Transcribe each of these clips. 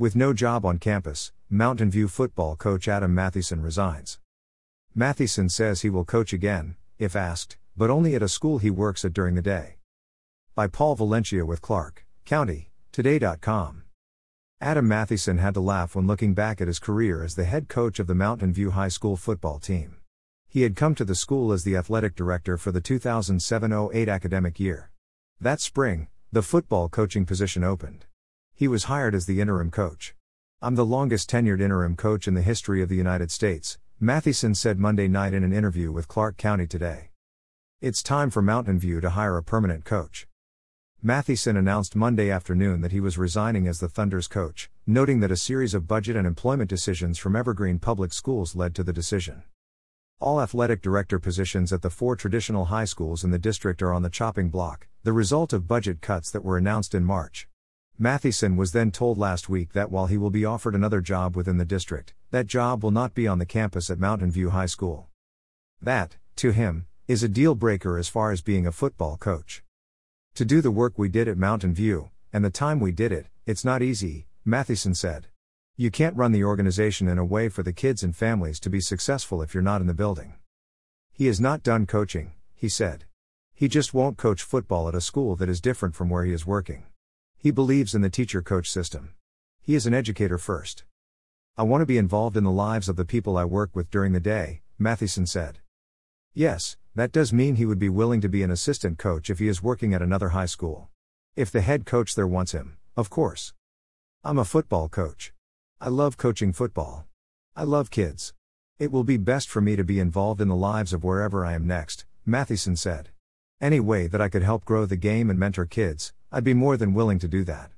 With no job on campus, Mountain View football coach Adam Mathieson resigns. Mathieson says he will coach again, if asked, but only at a school he works at during the day. By Paul Valencia with Clark County, Today.com. Adam Mathieson had to laugh when looking back at his career as the head coach of the Mountain View High School football team. He had come to the school as the athletic director for the 2007 08 academic year. That spring, the football coaching position opened. He was hired as the interim coach. I'm the longest tenured interim coach in the history of the United States, Mathieson said Monday night in an interview with Clark County Today. It's time for Mountain View to hire a permanent coach. Mathieson announced Monday afternoon that he was resigning as the Thunder's coach, noting that a series of budget and employment decisions from Evergreen Public Schools led to the decision. All athletic director positions at the four traditional high schools in the district are on the chopping block, the result of budget cuts that were announced in March. Mathieson was then told last week that while he will be offered another job within the district, that job will not be on the campus at Mountain View High School. That, to him, is a deal breaker as far as being a football coach. To do the work we did at Mountain View, and the time we did it, it's not easy, Mathieson said. You can't run the organization in a way for the kids and families to be successful if you're not in the building. He is not done coaching, he said. He just won't coach football at a school that is different from where he is working. He believes in the teacher coach system. He is an educator first. I want to be involved in the lives of the people I work with during the day, Mathieson said. Yes, that does mean he would be willing to be an assistant coach if he is working at another high school. If the head coach there wants him, of course. I'm a football coach. I love coaching football. I love kids. It will be best for me to be involved in the lives of wherever I am next, Mathieson said. Any way that I could help grow the game and mentor kids, I'd be more than willing to do that.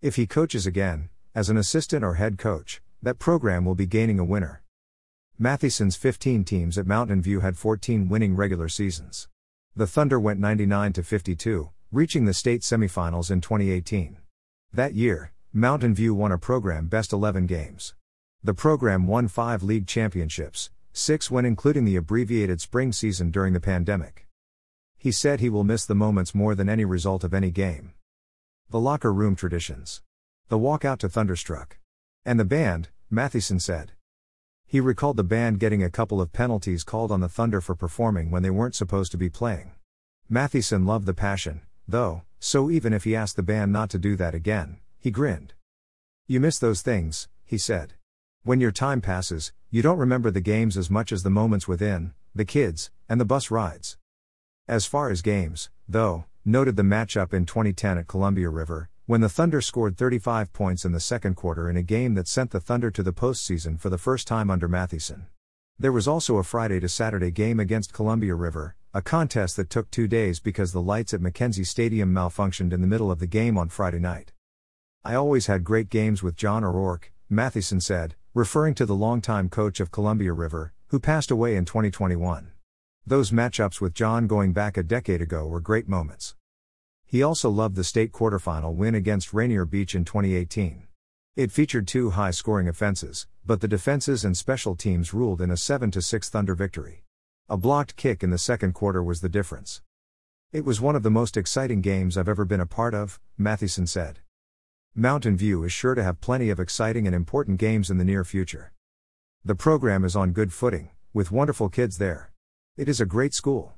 If he coaches again, as an assistant or head coach, that program will be gaining a winner. Mathieson's 15 teams at Mountain View had 14 winning regular seasons. The Thunder went 99 to 52, reaching the state semifinals in 2018. That year, Mountain View won a program best 11 games. The program won 5 league championships, 6 when including the abbreviated spring season during the pandemic. He said he will miss the moments more than any result of any game. The locker room traditions. The walkout to Thunderstruck. And the band, Mathieson said. He recalled the band getting a couple of penalties called on the Thunder for performing when they weren't supposed to be playing. Mathieson loved the passion, though, so even if he asked the band not to do that again, he grinned. You miss those things, he said. When your time passes, you don't remember the games as much as the moments within, the kids, and the bus rides. As far as games, though, noted the matchup in 2010 at Columbia River, when the Thunder scored 35 points in the second quarter in a game that sent the Thunder to the postseason for the first time under Mathieson. There was also a Friday to Saturday game against Columbia River, a contest that took two days because the lights at McKenzie Stadium malfunctioned in the middle of the game on Friday night. I always had great games with John O'Rourke, Mathieson said, referring to the longtime coach of Columbia River, who passed away in 2021. Those matchups with John going back a decade ago were great moments. He also loved the state quarterfinal win against Rainier Beach in 2018. It featured two high scoring offenses, but the defenses and special teams ruled in a 7 6 Thunder victory. A blocked kick in the second quarter was the difference. It was one of the most exciting games I've ever been a part of, Mathieson said. Mountain View is sure to have plenty of exciting and important games in the near future. The program is on good footing, with wonderful kids there. It is a great school.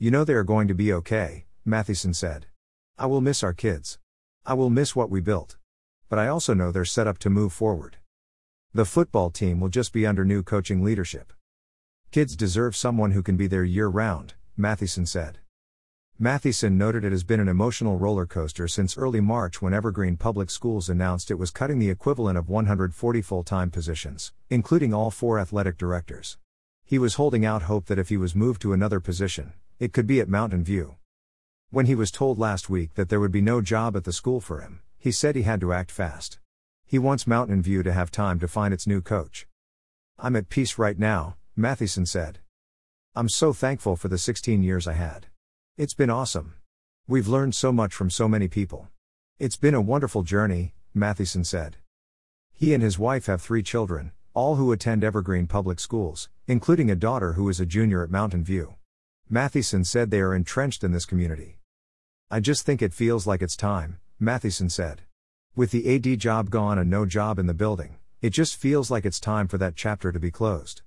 You know they are going to be okay, Mathieson said. I will miss our kids. I will miss what we built. But I also know they're set up to move forward. The football team will just be under new coaching leadership. Kids deserve someone who can be there year round, Mathieson said. Mathieson noted it has been an emotional roller coaster since early March when Evergreen Public Schools announced it was cutting the equivalent of 140 full time positions, including all four athletic directors. He was holding out hope that if he was moved to another position, it could be at Mountain View. When he was told last week that there would be no job at the school for him, he said he had to act fast. He wants Mountain View to have time to find its new coach. I'm at peace right now, Mathieson said. I'm so thankful for the 16 years I had. It's been awesome. We've learned so much from so many people. It's been a wonderful journey, Mathieson said. He and his wife have three children, all who attend Evergreen Public Schools, including a daughter who is a junior at Mountain View. Mathieson said they are entrenched in this community. I just think it feels like it's time, Mathieson said. With the AD job gone and no job in the building, it just feels like it's time for that chapter to be closed.